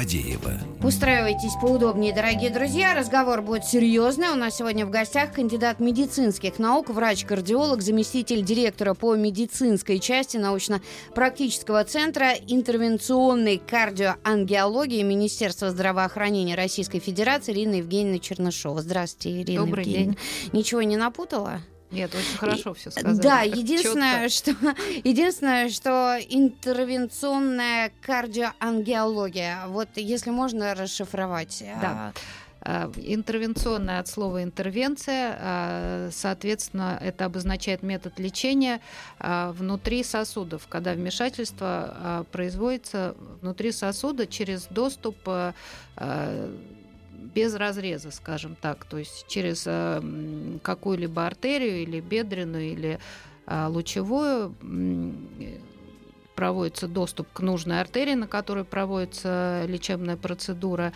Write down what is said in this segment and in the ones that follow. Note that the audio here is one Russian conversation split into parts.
Фадеева. Устраивайтесь поудобнее, дорогие друзья. Разговор будет серьезный. У нас сегодня в гостях кандидат медицинских наук, врач-кардиолог, заместитель директора по медицинской части научно-практического центра интервенционной кардиоангиологии Министерства здравоохранения Российской Федерации Ирина Евгеньевна Чернышова. Здравствуйте, Ирина Добрый Евгеньевна. день. Ничего не напутала? Нет, очень хорошо все сказали. Да, единственное, что, единственное, что интервенционная кардиоангиология. Вот если можно расшифровать. Да. А, Интервенционная от слова интервенция, соответственно, это обозначает метод лечения внутри сосудов, когда вмешательство производится внутри сосуда через доступ без разреза, скажем так, то есть через м, какую-либо артерию или бедренную или а, лучевую м, проводится доступ к нужной артерии, на которой проводится лечебная процедура.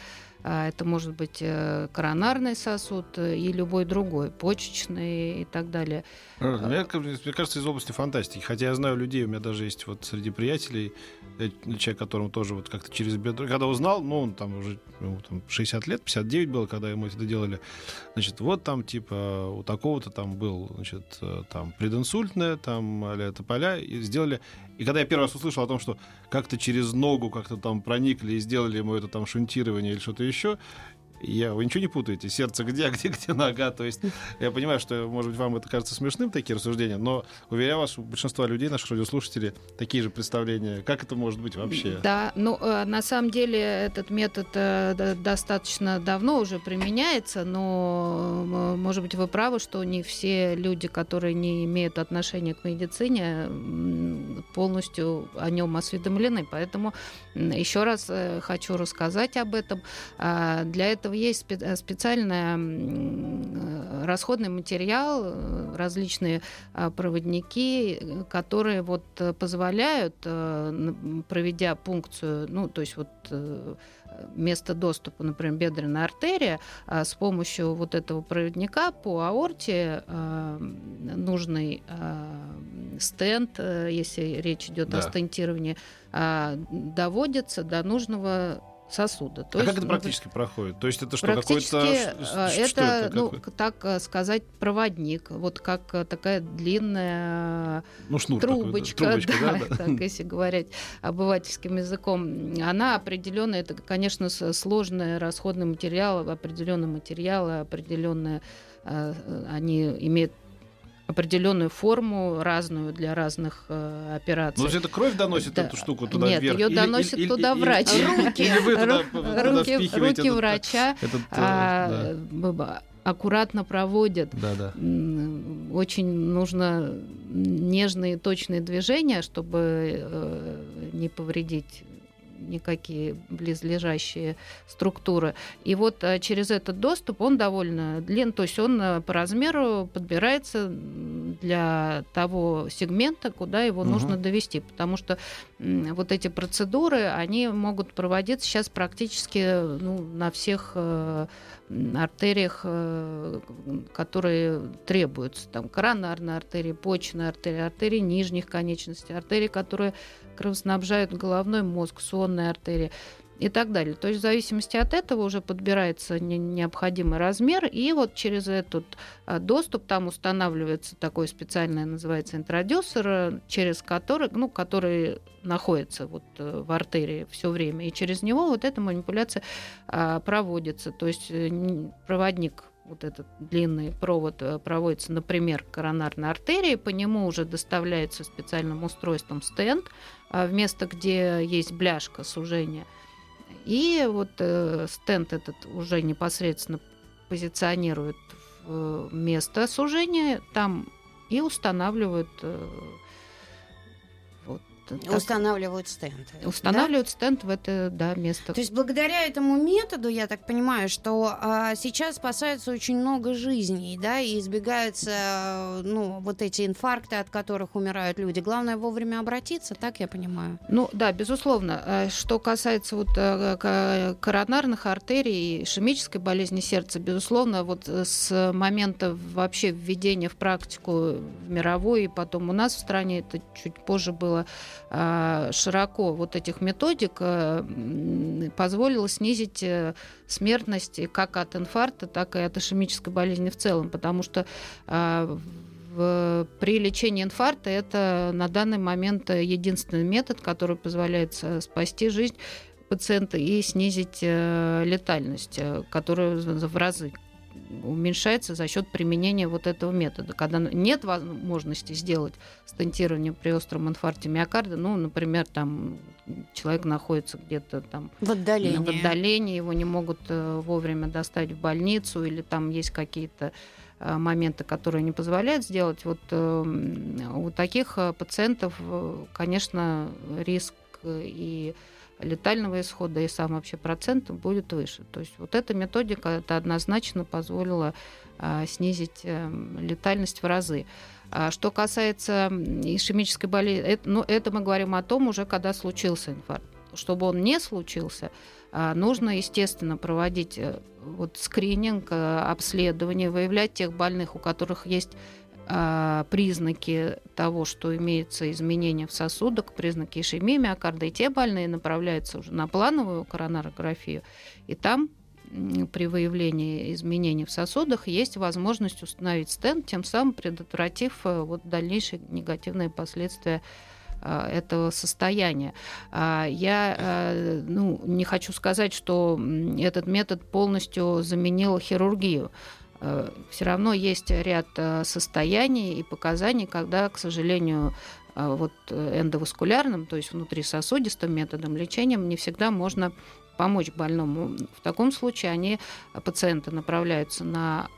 А, Это может быть э, коронарный сосуд э, и любой другой, почечный и так далее. Ну, Мне, ка- мне кажется, из области фантастики. Хотя я знаю людей, у меня даже есть вот среди приятелей э, человек, которому тоже вот как-то через бедро... Когда узнал, ну, он там уже ну, там 60 лет, 59 было, когда ему это делали. Значит, вот там, типа, у такого-то там был, значит, э, там прединсультное, там, а тополя, и сделали... И когда я первый раз услышал о том, что как-то через ногу как-то там проникли и сделали ему это там шунтирование или что-то еще, я, вы ничего не путаете? Сердце где, а где, где нога? То есть я понимаю, что, может быть, вам это кажется смешным, такие рассуждения, но, уверяю вас, у большинства людей, наших радиослушателей, такие же представления. Как это может быть вообще? Да, ну э, на самом деле этот метод э, достаточно давно уже применяется, но м, может быть вы правы, что не все люди, которые не имеют отношения к медицине, полностью о нем осведомлены. Поэтому еще раз э, хочу рассказать об этом. А, Для этого есть спе- специальный э, расходный материал, э, различные проводники, э, которые вот э, позволяют, э, проведя пункцию, ну, то есть вот э, место доступа, например, бедренная артерия, с помощью вот этого проводника по аорте нужный стенд, э, если речь идет Да. о стентировании, доводится до нужного сосуда. То а есть, как это практически проходит? То есть это что, Практически какой-то... э, ш- что это, ну, так э, сказать, проводник, вот как э, такая длинная ну, шнур такой, да, трубочка, трубочка, да, да, так если говорить обывательским языком, она определенная, это, конечно, сложный расходный материал, определенные материалы, определенные, э, они имеют определенную форму разную для разных э, операций. Ну, то есть это кровь доносит Да. эту штуку туда Нет, вверх? ее Или- доносит или- туда или- врач. Руки. Или вы туда, Ру- туда руки, руки этот, врача этот, а, да. аккуратно проводят. Да, да. Очень нужно нежные точные движения, чтобы э, не повредить никакие близлежащие структуры. И вот э, через этот доступ он довольно длинный, то есть он э, по размеру подбирается для того сегмента, куда его Мгм. нужно довести, потому что вот эти процедуры, они могут проводиться сейчас практически ну, на всех э, артериях, э, которые требуются. Там коронарная артерия, почечная артерия, артерии нижних конечностей, артерии, которые кровоснабжают головной мозг, сонная артерия и так далее. То есть в зависимости от этого уже подбирается не- необходимый размер, и вот через этот а, доступ там устанавливается такой специальный, называется интродюсер, э, через который, ну, который находится вот э, в артерии все время, и через него вот эта манипуляция а, проводится. То есть э, проводник вот этот длинный провод проводится, например, к коронарной артерии, по нему уже доставляется специальным устройством стенд, а, в место, где есть бляшка сужения. И вот э, стенд этот уже непосредственно позиционирует э, место сужения, там и устанавливают э, так, устанавливают стенд. Устанавливают да? стенд в это да, место. То есть благодаря этому методу, я так понимаю, что а, сейчас спасается очень много жизней, да, и избегаются ну, вот эти инфаркты, от которых умирают люди. Главное вовремя обратиться, так я понимаю? Ну да, безусловно. Э, что касается вот э, коронарных артерий, ишемической болезни сердца, безусловно, вот с момента вообще введения в практику в мировой и потом у нас в стране, это чуть позже было а, широко вот этих методик, а, позволило снизить э, смертность как от инфаркта, так и от ишемической болезни в целом, потому что а, при лечении инфаркта это на данный момент единственный метод, который позволяет спасти жизнь пациента и снизить э, летальность, э, которая в разы уменьшается за счет применения вот этого метода. Когда нет возможности сделать стентирование при остром инфаркте миокарда, ну, например, там человек находится где-то там в отдалении. в отдалении, его не могут э, вовремя достать в больницу, или там есть какие-то э, моменты, которые не позволяют сделать. Вот э, у таких пациентов, конечно, риск и летального исхода и сам вообще процент будет выше. То есть вот эта методика это однозначно позволила а, снизить а, летальность в разы. А что касается ишемической болезни, это, ну, это мы говорим о том уже, когда случился инфаркт. Чтобы он не случился, а, нужно, естественно, проводить э, вот скрининг, э, обследование, выявлять тех больных, у которых есть а, признаки того, что имеются изменения в сосудах, признаки ишемии миокарда, и те больные направляются уже на плановую коронарографию, и там при выявлении изменений в сосудах есть возможность установить стенд, тем самым предотвратив э, вот дальнейшие негативные последствия э, этого состояния. А, я э, ну, не хочу сказать, что этот метод полностью заменил хирургию. Э, все равно есть ряд э, состояний и показаний, когда, к сожалению, э, вот эндоваскулярным, то есть внутрисосудистым методом лечения не всегда можно помочь больному. В таком случае они, пациенты направляются на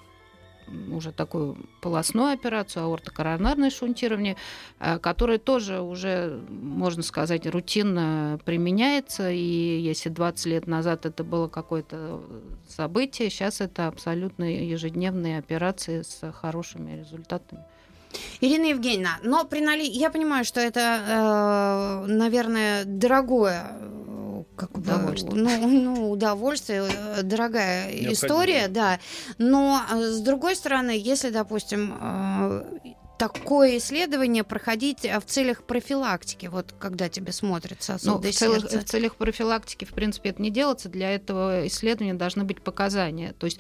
уже такую полостную операцию, аортокоронарное шунтирование, э, которое тоже уже, можно сказать, рутинно применяется. И если 20 лет назад это было какое-то событие, сейчас это абсолютно ежедневные операции с хорошими результатами. Ирина Евгеньевна, но при нали... я понимаю, что это, э, наверное, дорогое как удовольствие. Ну, ну, удовольствие, э, дорогая история, да. Но э, с другой стороны, если, допустим, э, такое исследование проходить в целях профилактики, вот когда тебе смотрят сосуды ну, в, целых, в целях профилактики, в принципе, это не делается. Для этого исследования должны быть показания. То есть,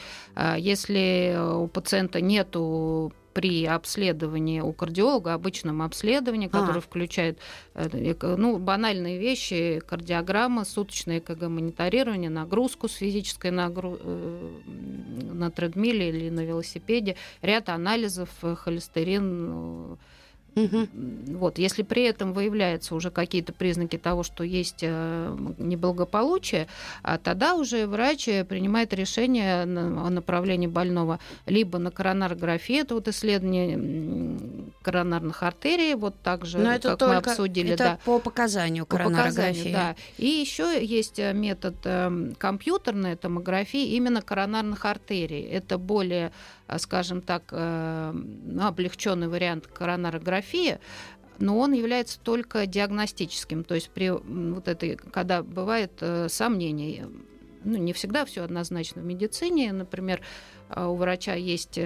если у пациента нету при обследовании у кардиолога, обычном обследовании, которое а. включает э, ну, банальные вещи, кардиограмма, суточное ЭКГ-мониторирование, нагрузку с физической нагру... Э, на тредмиле или на велосипеде, ряд анализов, э, холестерин, Угу. Вот, если при этом выявляются уже какие-то признаки того, что есть э, неблагополучие, а тогда уже врач принимает решение о направлении больного либо на коронарографию, это вот исследование коронарных артерий, вот так же, Но это как только, мы обсудили. Это да. по показанию коронарографии. По показанию, да. И еще есть э, метод э, компьютерной томографии именно коронарных артерий. Это более скажем так, э, облегченный вариант коронарографии, но он является только диагностическим. То есть при вот этой, когда бывает э, сомнение, ну, не всегда все однозначно в медицине. Например, у врача есть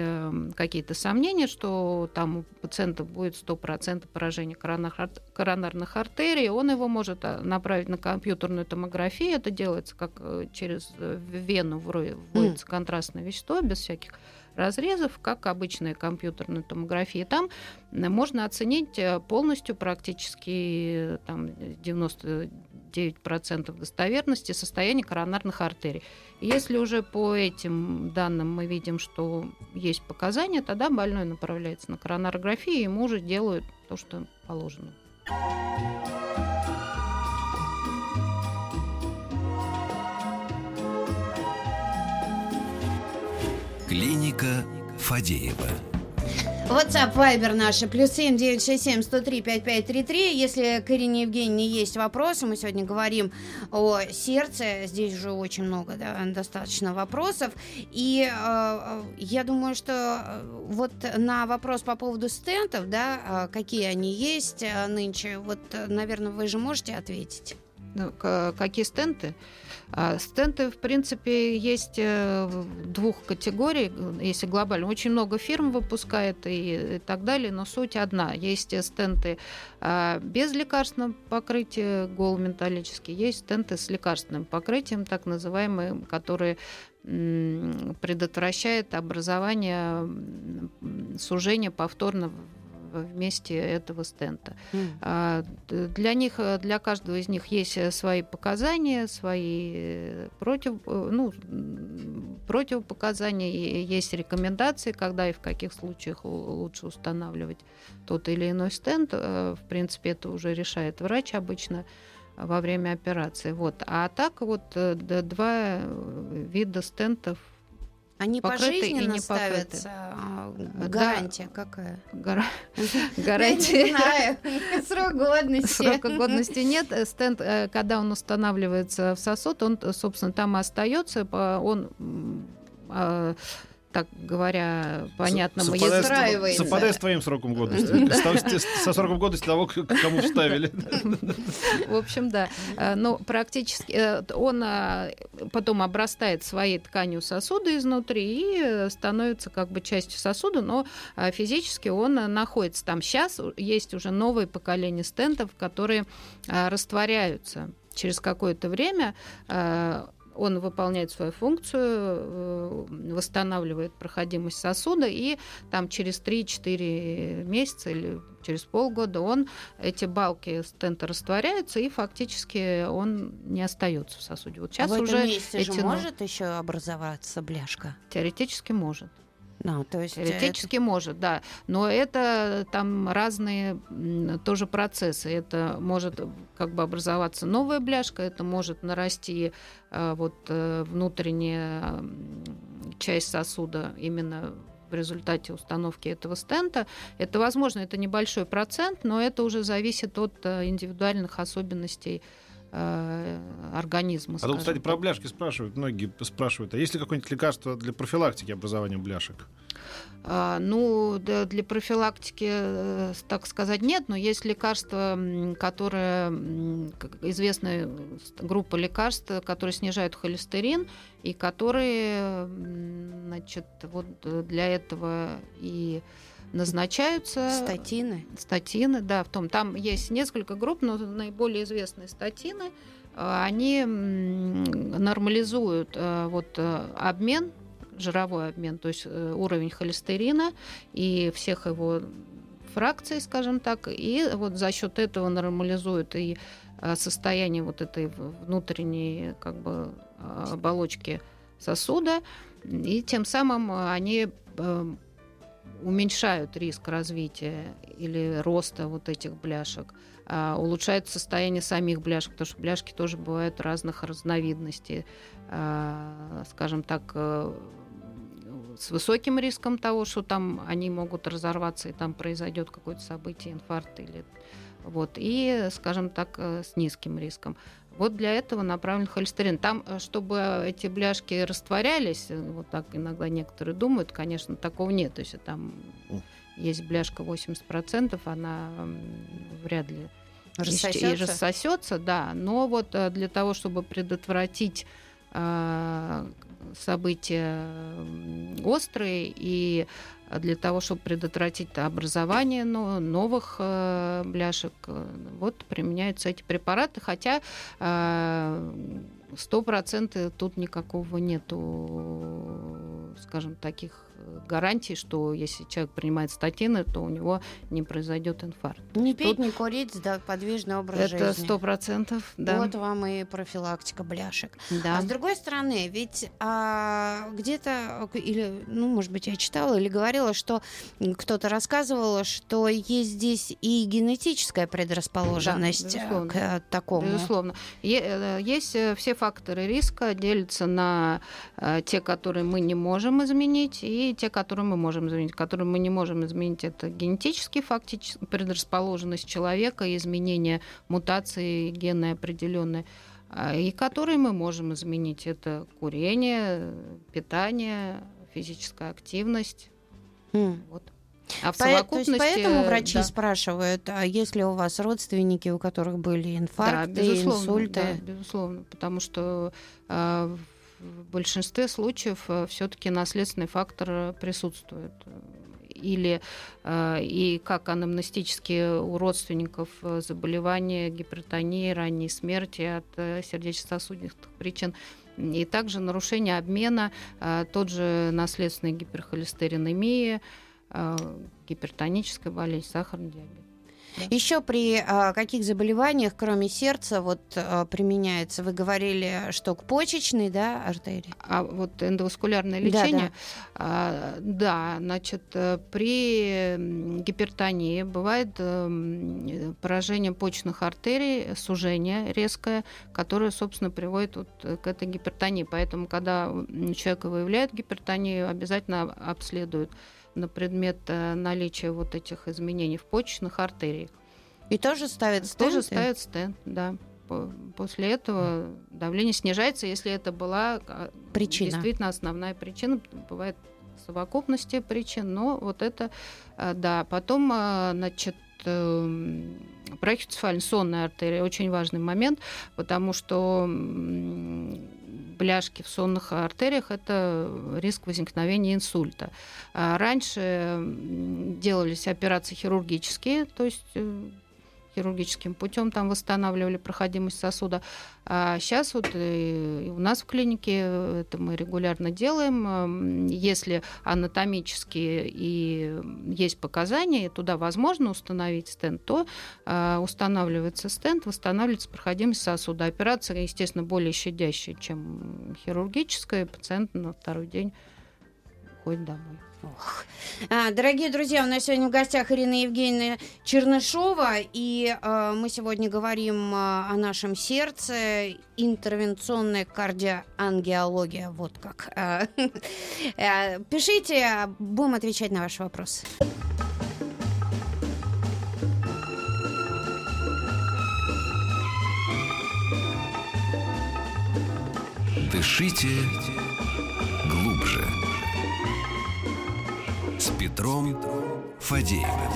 какие-то сомнения, что там у пациента будет 100% поражения коронарных артерий, он его может направить на компьютерную томографию. Это делается как через вену вводится контрастное вещество без всяких разрезов, как обычная компьютерная томография. Там можно оценить э, полностью практически там, 99% достоверности состояния коронарных артерий. Если уже по этим данным мы видим, что есть показания, тогда больной направляется на коронарографию, и ему уже делают то, что положено. Клиника Фадеева. WhatsApp, Viber наши, плюс семь девять шесть семь сто три пять пять три три. Если к Ирине Евгеньевне есть вопросы, мы сегодня говорим о сердце. Здесь уже очень много, да, достаточно вопросов. И э, я думаю, что э, вот на вопрос по поводу стентов, да, э, какие они есть э, нынче, вот, наверное, вы же можете ответить. Ну, какие стенты? А, стенты, в принципе, есть э, двух категорий, если глобально. Очень много фирм выпускает и, и так далее, но суть одна. Есть стенты а, без лекарственного покрытия, голометаллические, есть стенты с лекарственным покрытием, так называемые, которые предотвращает образование сужения повторно вместе этого стента. Mm. Для них, для каждого из них есть э, свои показания, свои э, против, э, ну, противопоказания, есть рекомендации, когда и в каких случаях лучше устанавливать тот или иной стенд. В принципе, это уже решает врач обычно во время операции. Вот. А так вот два вида стентов они пожизненно ставятся? А, гарантия да. какая? Гара... Гарантия. не знаю. Срок годности. Срока годности нет. Стенд, э, когда он устанавливается в сосуд, он, собственно, там остается. Он а, так говоря, понятному совпадает, совпадает с твоим сроком годности. Со сроком годности того, кому вставили. В общем, да. Э, но практически э, он э, потом обрастает своей тканью сосуда изнутри и становится как бы частью сосуда, но физически он находится там. Сейчас есть уже новое поколение стентов, которые растворяются через какое-то время он выполняет свою функцию, э, восстанавливает проходимость сосуда, и там через 3-4 месяца или через полгода он, эти балки стента растворяются, и фактически он не остается в сосуде. Вот сейчас а в этом уже месте эти... же может еще образоваться бляшка? Теоретически может. No, то есть Теоретически это... может, да. Но это там разные тоже процессы. Это может как бы образоваться новая бляшка, это может нарасти э, вот э, внутренняя часть сосуда именно в результате установки этого стента. Это возможно, это небольшой процент, но это уже зависит от э, индивидуальных особенностей организма. А тут, кстати, так. про бляшки спрашивают, многие спрашивают, а есть ли какое-нибудь лекарство для профилактики образования бляшек? А, ну, для профилактики, э, так сказать, нет, но есть лекарства, которые, известная группа лекарств, которые снижают холестерин, и которые, значит, вот для этого и назначаются. Статины. Статины, да, в том. Там есть несколько групп, но наиболее известные статины, а, они нормализуют э, вот э, обмен жировой обмен, то есть э, уровень холестерина и всех его фракций, скажем так, и вот за счет этого нормализуют и э, состояние вот этой внутренней как бы оболочки сосуда, и тем самым они э, уменьшают риск развития или роста вот этих бляшек, а улучшают состояние самих бляшек, потому что бляшки тоже бывают разных разновидностей, а, скажем так, с высоким риском того, что там они могут разорваться и там произойдет какое-то событие, инфаркт или вот, и, скажем так, э, с низким риском. Вот для этого направлен холестерин. Там, э, чтобы эти бляшки растворялись, э, вот так иногда некоторые думают, конечно, такого нет. То есть там есть бляшка 80%, она вряд ли рассосется, и рассосется да. Но вот для того, чтобы предотвратить события острые, и для того, чтобы предотвратить образование новых э, бляшек, э, вот применяются эти препараты, хотя э, сто процентов тут никакого нету, скажем, таких гарантий, что если человек принимает статины, то у него не произойдет инфаркт. Не пить, Тут не курить, да, подвижный образ это жизни. Это сто процентов, да. Вот вам и профилактика бляшек. Да. А с другой стороны, ведь а, где-то, или, ну, может быть, я читала или говорила, что кто-то рассказывал, что есть здесь и генетическая предрасположенность да, к такому. Безусловно. Э, есть э, все факторы риска, делятся на э, те, которые мы не можем изменить, и те, которые мы можем изменить. Которые мы не можем изменить, это генетически фактически предрасположенность человека, изменение мутации генной определенной. А, и которые мы можем изменить, это курение, питание, физическая активность. Mm. А в По- совокупности... То есть поэтому врачи да. спрашивают, а если у вас родственники, у которых были инфаркты, да, безусловно, инсульты? да, безусловно, потому что э, в большинстве случаев все-таки наследственный фактор присутствует. Или э, и как анамнестически у родственников э, заболевания, гипертонии, ранней смерти от э, сердечно-сосудистых причин. И также нарушение обмена, э, тот же наследственный гиперхолестеринемия, э, гипертоническая болезнь, сахарный диабет. Еще при а, каких заболеваниях, кроме сердца, вот а, применяется? Вы говорили, что к почечной, да, артерии? А вот эндоваскулярное Да, лечение, а, да, значит, при гипертонии бывает эм, поражение почечных артерий, сужение резкое, которое, собственно, приводит вот к этой гипертонии. Поэтому, когда человека выявляют гипертонию, обязательно обследуют на предмет э, наличия вот этих изменений в почечных артериях. И тоже ставят Тоже стенты? ставят стенд, да. По- После этого давление снижается, если это была а, Причина. действительно основная причина. Бывает совокупности причин, но вот это, а, да. Потом, а, значит, эм, брахицефальная сонная артерия очень важный момент, потому что бляшки в сонных артериях это риск возникновения инсульта. А Раньше делались операции хирургические, то есть э, хирургическим путем там восстанавливали проходимость сосуда. А сейчас вот э, и у нас в клинике это мы регулярно делаем. М, Если анатомически и есть показания, и туда возможно установить стенд, то а, устанавливается стенд, восстанавливается проходимость сосуда. Операция, естественно, более щадящая, чем хирургическая. Пациент на второй день уходит домой. Ох. А, Дорогие друзья, у нас сегодня в гостях Ирина Евгеньевна Чернышова, и а, мы сегодня говорим а, о нашем сердце, интервенционная кардиоангиология, вот как. А, Пишите, будем отвечать на ваши вопросы. Дышите Петром Фадеевым.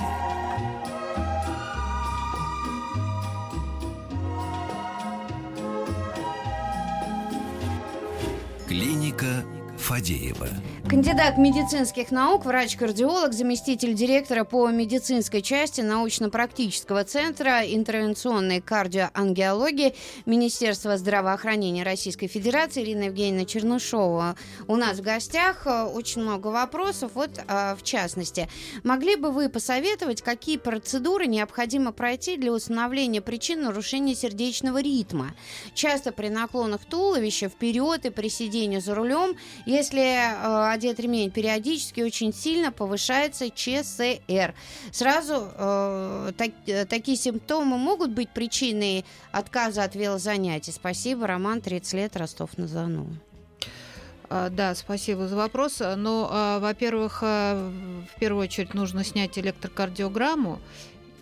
Клиника Фадеева. Кандидат медицинских наук, врач-кардиолог, заместитель директора по медицинской части научно-практического центра интервенционной кардиоангиологии Министерства здравоохранения Российской Федерации Ирина Евгеньевна Чернышова. У нас в гостях очень много вопросов. Вот, э, в частности, могли бы вы посоветовать, какие процедуры необходимо пройти для установления причин нарушения сердечного ритма? Часто при наклонах туловища вперед и при сидении за рулем, если э, одет ремень, периодически очень сильно повышается ЧСР. Сразу э, так- э, такие симптомы могут быть причиной отказа от велозанятий. Спасибо, Роман, 30 лет, Ростов-на-Дону. А, Да, спасибо за вопрос. Но, а, во-первых, а, в первую очередь нужно снять электрокардиограмму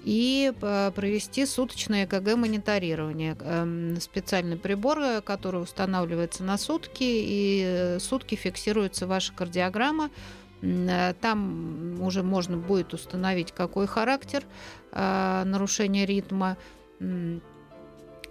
и а, провести суточное ЭКГ-мониторирование. Эм, Специальный прибор, э, который устанавливается на сутки, и э, сутки фиксируется ваша кардиограмма. Э, Там уже можно будет установить, какой характер нарушения ритма.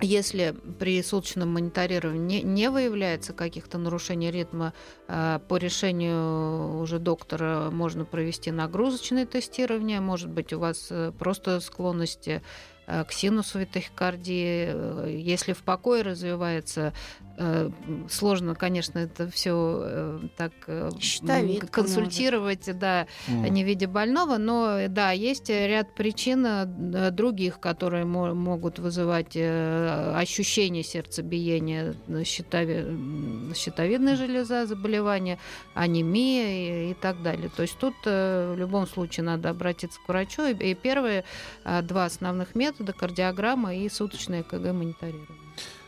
Если при суточном мониторировании не, выявляется каких-то нарушений ритма, э, по решению уже доктора можно провести нагрузочное тестирование. Может быть, у вас э, просто склонности к синусовой тахикардии. Э, Если в покое развивается, э, сложно, конечно, это все так э, Щитовидка, консультировать, да, М. не в виде больного, но э, да, есть ряд причин э, других, которые мо- могут вызывать э, ощущение сердцебиения, э, щитови- щитовидная железа, заболевания, анемия и, и так далее. То есть тут э, в любом случае надо обратиться к врачу. И, первые э, два основных метода кардиограмма и суточное ЭКГ мониторирование.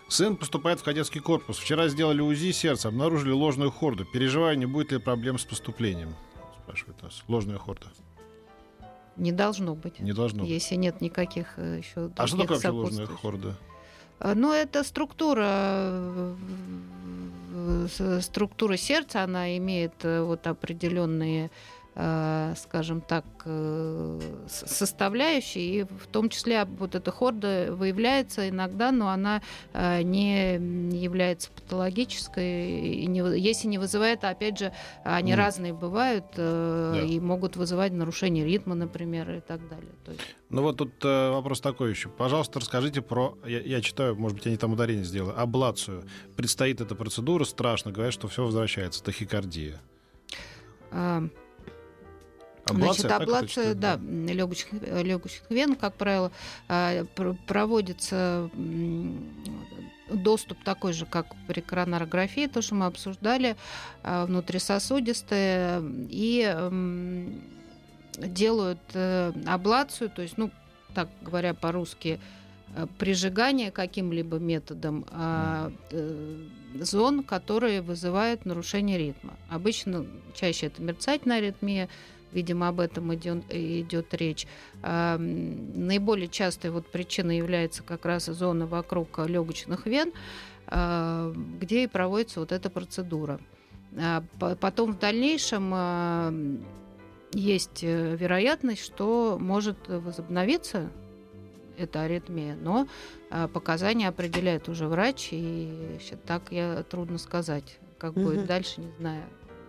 Сын поступает в кадетский корпус. Вчера сделали УЗИ сердца, обнаружили ложную хорду. Переживаю, не будет ли проблем с поступлением? Спрашивает нас. Ложная хорда. Не должно быть. Не должно быть. Если нет никаких э, еще А что такое ложная хорда? А, Ну, это структура, э, э, структура сердца, она имеет э, вот определенные, э, скажем так, э, с- составляющие, и в том числе вот эта хорда выявляется иногда, но она э, не является патологической, и не вы- если не вызывает, а опять же, они Мгм. разные бывают э, Да. и могут вызывать нарушение ритма, например, и так далее. То есть Ну вот тут э, вопрос такой еще. Пожалуйста, расскажите про, я, я читаю, может быть, я не там ударение сделаю, аблацию. Предстоит эта процедура, страшно, говорят, что все возвращается, тахикардия. а, Аблация, Значит, аблация, читать, да, легочных, легочных вен, как правило, а, пр- проводится доступ такой же, как при коронарографии, то, что мы обсуждали, а, внутрисосудистые, и делают э, аблацию, то есть, ну, так говоря по-русски, э, прижигание каким-либо методом а, э, зон, которые вызывают нарушение ритма. Обычно чаще это мерцательная аритмия, видимо, об этом идет, идет речь. Наиболее частой вот причиной является как раз зона вокруг легочных вен, а, где и проводится вот эта процедура. А, по- Потом в дальнейшем а, есть э, вероятность, что может возобновиться эта аритмия, но показания определяет уже врач, и так я трудно сказать, как Мгм. будет дальше, не знаю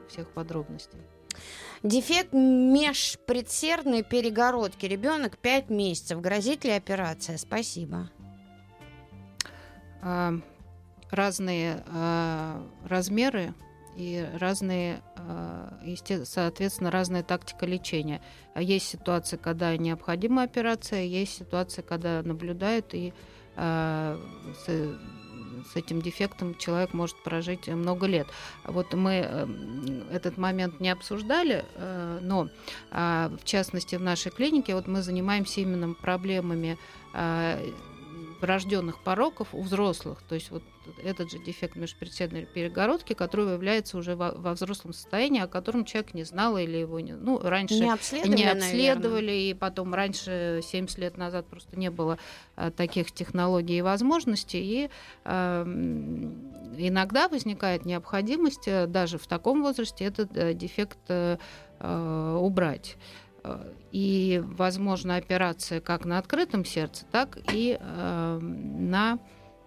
всех подробностей. Дефект межпредсердной перегородки. Ребенок 5 месяцев. Грозит ли операция? Спасибо. А, разные а, размеры и разные, а, соответственно, разная тактика лечения. Есть ситуации, когда необходима операция, есть ситуации, когда наблюдают и с, этим дефектом человек может прожить много лет. Вот мы эм, этот момент не обсуждали, э, но а, в частности в нашей клинике вот мы занимаемся именно проблемами а, врожденных пороков у взрослых. То есть вот этот же дефект межпредседной перегородки, который выявляется уже во, во взрослом состоянии, о котором человек не знал или его не, ну, раньше Не обследовали, не наверное? обследовали, и потом раньше, 70 лет назад, просто не было а, таких технологий и возможностей, и а, иногда возникает необходимость э, даже в таком возрасте этот э, дефект э, убрать. И, возможно, операция как на открытом сердце, так и э, на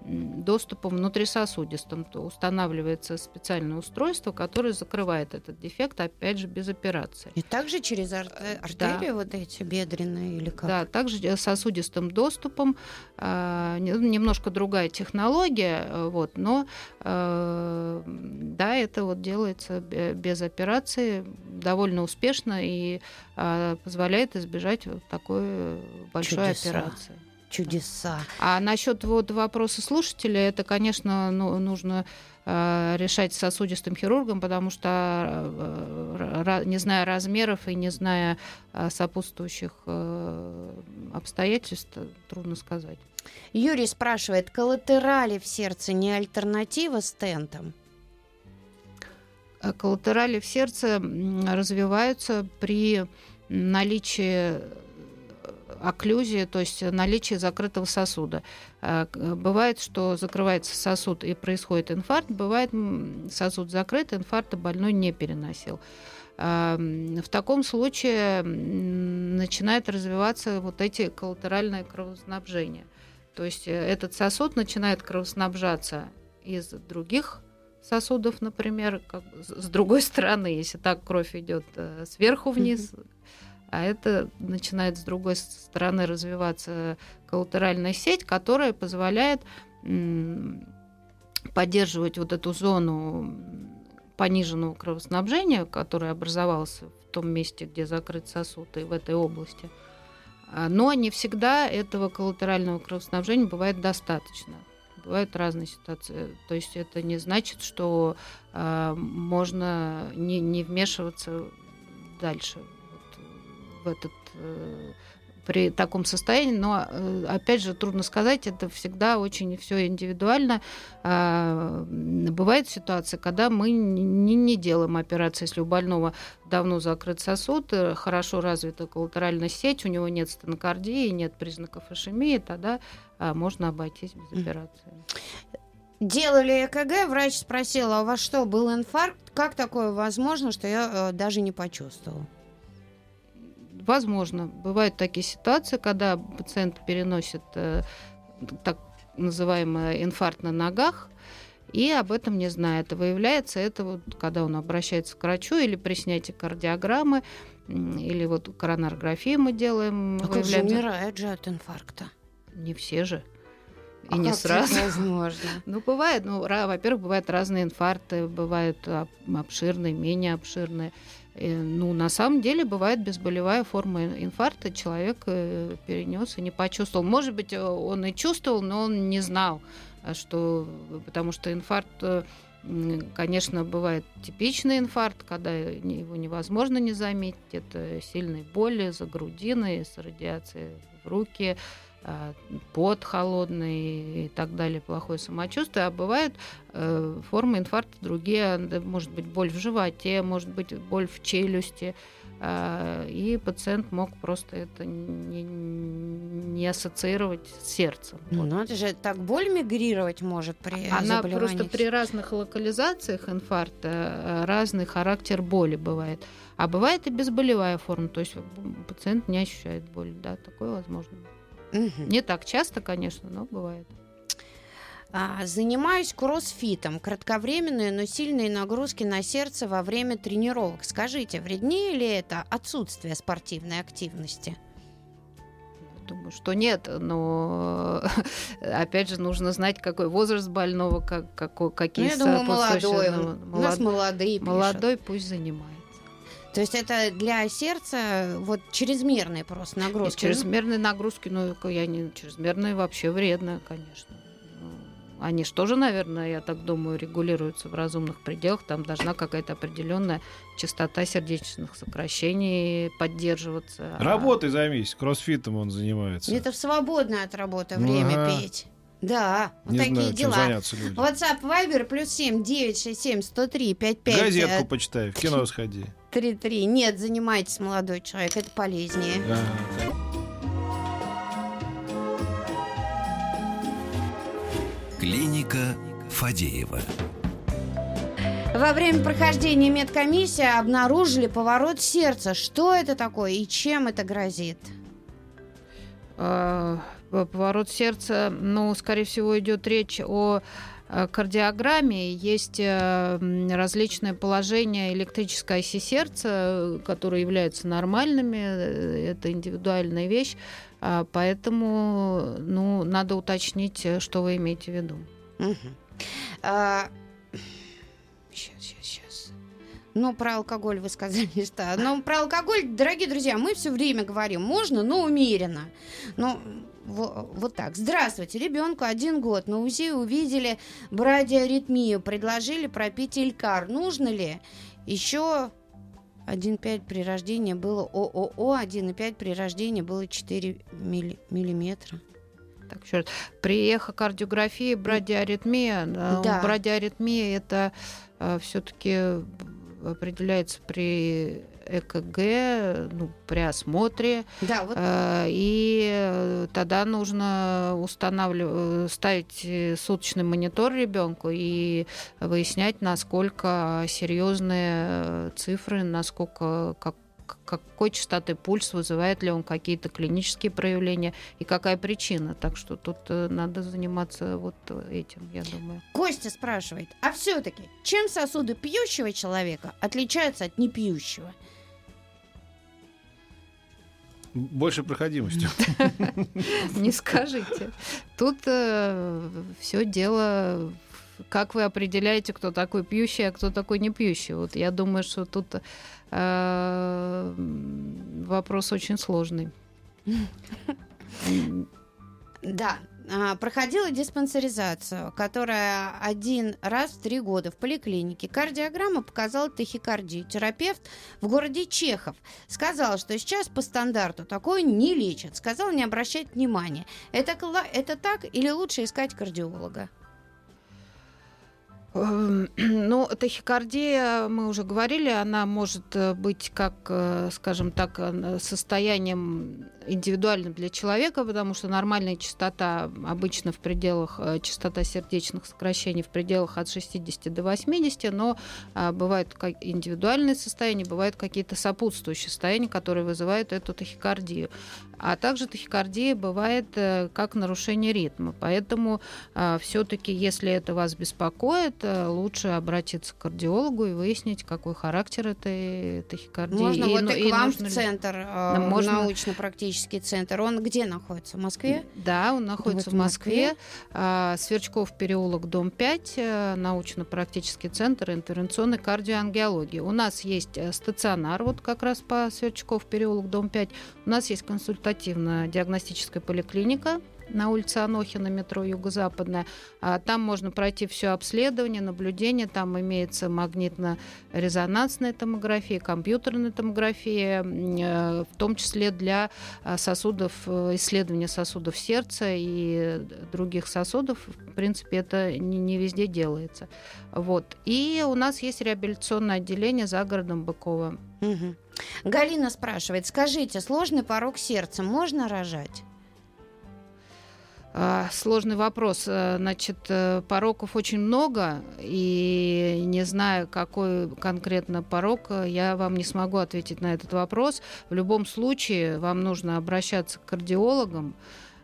доступом внутрисосудистым. То устанавливается специальное устройство, которое закрывает этот дефект, опять же, без операции. И также через ар- э, артерии вот эти бедренные или как? Да, также э, сосудистым доступом. а, не- Немножко другая технология, э, вот, но да, это вот делается бе- без операции довольно успешно и а, позволяет избежать вот такой большой Чудеса. операции. Чудеса. А насчет вот вопроса слушателя, это, конечно, ну, нужно э, решать сосудистым хирургом, потому что, э, ра- не зная размеров и не зная э, сопутствующих э, обстоятельств, трудно сказать. Юрий спрашивает, коллатерали в сердце не альтернатива стентам? Э, Коллатерали в сердце развиваются при наличии окклюзии, то есть наличии закрытого сосуда. К- Бывает, что закрывается сосуд и происходит инфаркт, бывает сосуд закрыт, инфаркта больной не переносил. А, В таком случае начинает развиваться вот эти коллатеральное кровоснабжение. То есть э, этот сосуд начинает кровоснабжаться из других сосудов, например, как с другой стороны, если так кровь идет э, сверху вниз, а это начинает с другой стороны развиваться коллатеральная сеть, которая позволяет поддерживать вот эту зону пониженного кровоснабжения, которая образовалась в том месте, где закрыт сосуд и в этой области. А, Но не всегда этого коллатерального кровоснабжения бывает достаточно. Бывают разные ситуации. То есть это не значит, что а, можно не, не вмешиваться дальше в этот э, при таком состоянии, но э, опять же трудно сказать, это всегда очень все индивидуально. А, бывает ситуация, когда мы не, не делаем операции, если у больного давно закрыт сосуд, э, хорошо развита коллатеральная сеть, у него нет стенокардии, нет признаков ишемии, тогда а, можно обойтись без операции. Делали ЭКГ, врач спросил, а у вас что, был инфаркт? Как такое возможно, что я даже не почувствовал? Возможно. Бывают такие ситуации, когда пациент переносит э, так называемый инфаркт на ногах, и об этом не знает. Выявляется это, вот, когда он обращается к врачу или при снятии кардиограммы, или вот коронарографию мы делаем. А как же умирает же от инфаркта? Не все же. И а не сразу. возможно? Ну, бывает. Ну, во-первых, бывают разные инфаркты, бывают обширные, менее обширные. Ну, на самом деле, бывает безболевая форма инфаркта, человек э, перенес и не почувствовал. Может быть, э, он и чувствовал, но он не знал, а что, потому что инфаркт э, Конечно, бывает типичный инфаркт, когда его невозможно не заметить. Это сильные боли за грудиной, с радиацией в руки, а, пот холодный и так далее, плохое самочувствие, а бывают э, формы инфаркта другие, может быть боль в животе, может быть боль в челюсти, э, и пациент мог просто это не, не ассоциировать с сердцем. Ну, вот. это же так боль мигрировать может при Она просто при разных локализациях инфаркта э, разный характер боли бывает. А бывает и безболевая форма, то есть пациент не ощущает боли, да, такое возможно. Угу. Не так часто, конечно, но бывает. А, занимаюсь кроссфитом. Кратковременные, но сильные нагрузки на сердце во время тренировок. Скажите, вреднее ли это отсутствие спортивной активности? Думаю, что нет, но опять же нужно знать, какой возраст больного, как, какой, какие ну, я думаю, молодой. Молод... У нас молодые Молодой пусть занимает. То есть это для сердца вот чрезмерные просто нагрузки. Нет, чрезмерные нагрузки, ну я не чрезмерные вообще вредно, конечно. Ну, они же тоже, наверное, я так думаю, регулируются в разумных пределах. Там должна какая-то определенная частота сердечных сокращений поддерживаться. Работой займись, кроссфитом он занимается. Это в свободное от работы время ага. петь. Да, вот не такие знаю, дела. Заняться WhatsApp Viber плюс семь девять шесть семь сто три пять пять. Газетку почитай, в кино сходи. Три три. Нет, занимайтесь, молодой человек, это полезнее. Да. Клиника Фадеева. Во время прохождения медкомиссии обнаружили поворот сердца. Что это такое и чем это грозит? А, поворот сердца, ну, скорее всего, идет речь о э, кардиограмме есть э, различные положения электрической оси сердца, которые являются нормальными. Э, это индивидуальная вещь. А, поэтому ну, надо уточнить, что вы имеете в виду. Угу. А... Сейчас, сейчас. Ну, про алкоголь вы сказали, что. Ну, про алкоголь, дорогие друзья, мы все время говорим, можно, но умеренно. Но вот так. Здравствуйте, ребенку один год. На УЗИ увидели брадиаритмию. Предложили пропить Илькар. Нужно ли? Еще 1,5 при рождении было ООО, 1,5 при рождении было 4 милли, миллиметра. Так, еще раз. При эхокардиографии брадиаритмия. Э, да. Брадиаритмия это э, все-таки определяется при ЭКГ ну, при осмотре. Да, вот. Э, и тогда нужно устанавливать, ставить суточный монитор ребенку и выяснять, насколько серьезные цифры, насколько как какой частоты пульс, вызывает ли он какие-то клинические проявления и какая причина. Так что тут э, надо заниматься вот этим, я думаю. Костя спрашивает, а все-таки чем сосуды пьющего человека отличаются от непьющего? Больше проходимостью. Не скажите. Тут э, все дело как вы определяете, кто такой пьющий, а кто такой не пьющий? Вот я думаю, что тут э, вопрос очень сложный. Да, а, проходила диспансеризацию, которая один раз в три года в поликлинике. Кардиограмма показала тахикардию. Терапевт в городе Чехов сказал, что сейчас по стандарту такое не лечат. Сказал не обращать внимания. Это, это так или лучше искать кардиолога? Эм, ну, тахикардия, мы уже говорили, она может э, быть как, э, скажем так, э, состоянием индивидуальным для человека, потому что нормальная частота обычно в пределах, частота сердечных сокращений в пределах от 60 до 80, но а, бывают индивидуальные состояния, бывают какие-то сопутствующие состояния, которые вызывают эту тахикардию. А также тахикардия бывает э, как нарушение ритма. Поэтому а, все-таки, если это вас беспокоит, э, лучше обратиться к кардиологу и выяснить, какой характер этой тахикардии. Можно и, вот ну, и, и к вам в центр, э, можно... научно-практический центр. Он где находится? В Москве? Да, он находится вот в Москве. А, Сверчков переулок, дом 5, научно-практический центр интервенционной кардиоангиологии. У нас есть стационар, вот как раз по Сверчков переулок, дом 5. У нас есть консультативно-диагностическая поликлиника на улице Анохина, метро Юго-Западная. А там можно пройти все обследование, наблюдение. Там имеется магнитно-резонансная томография, компьютерная томография, э, в том числе для а, сосудов, э, исследования сосудов сердца и других сосудов. В принципе, это не везде делается. Вот. И у нас есть реабилитационное отделение за городом Быкова. Угу. Галина спрашивает, скажите, сложный порог сердца можно рожать? А, сложный вопрос. Э, значит, э, пороков очень много, и не знаю, какой конкретно порог, э, я вам не смогу ответить на этот вопрос. В любом случае, вам нужно обращаться к кардиологам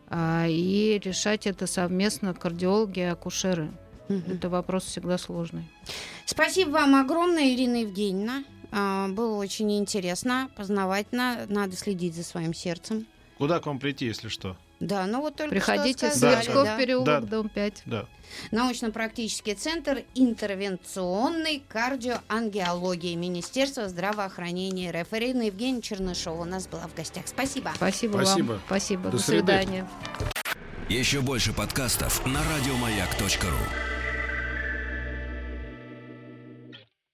а, и решать это совместно кардиологи и акушеры. Угу. Это вопрос всегда сложный. Спасибо вам огромное, Ирина Евгеньевна. А, было очень интересно, познавательно. Надо следить за своим сердцем. Куда к вам прийти, если что? Да, ну вот только Приходите что сказали, Сверчков, да. переулок, да. дом 5. Да. Научно-практический центр интервенционной кардиоангиологии Министерства здравоохранения РФ. Ирина Евгения Чернышова у нас была в гостях. Спасибо. Спасибо, Спасибо. вам. Спасибо. До, До свидания. Еще больше подкастов на радиомаяк.ру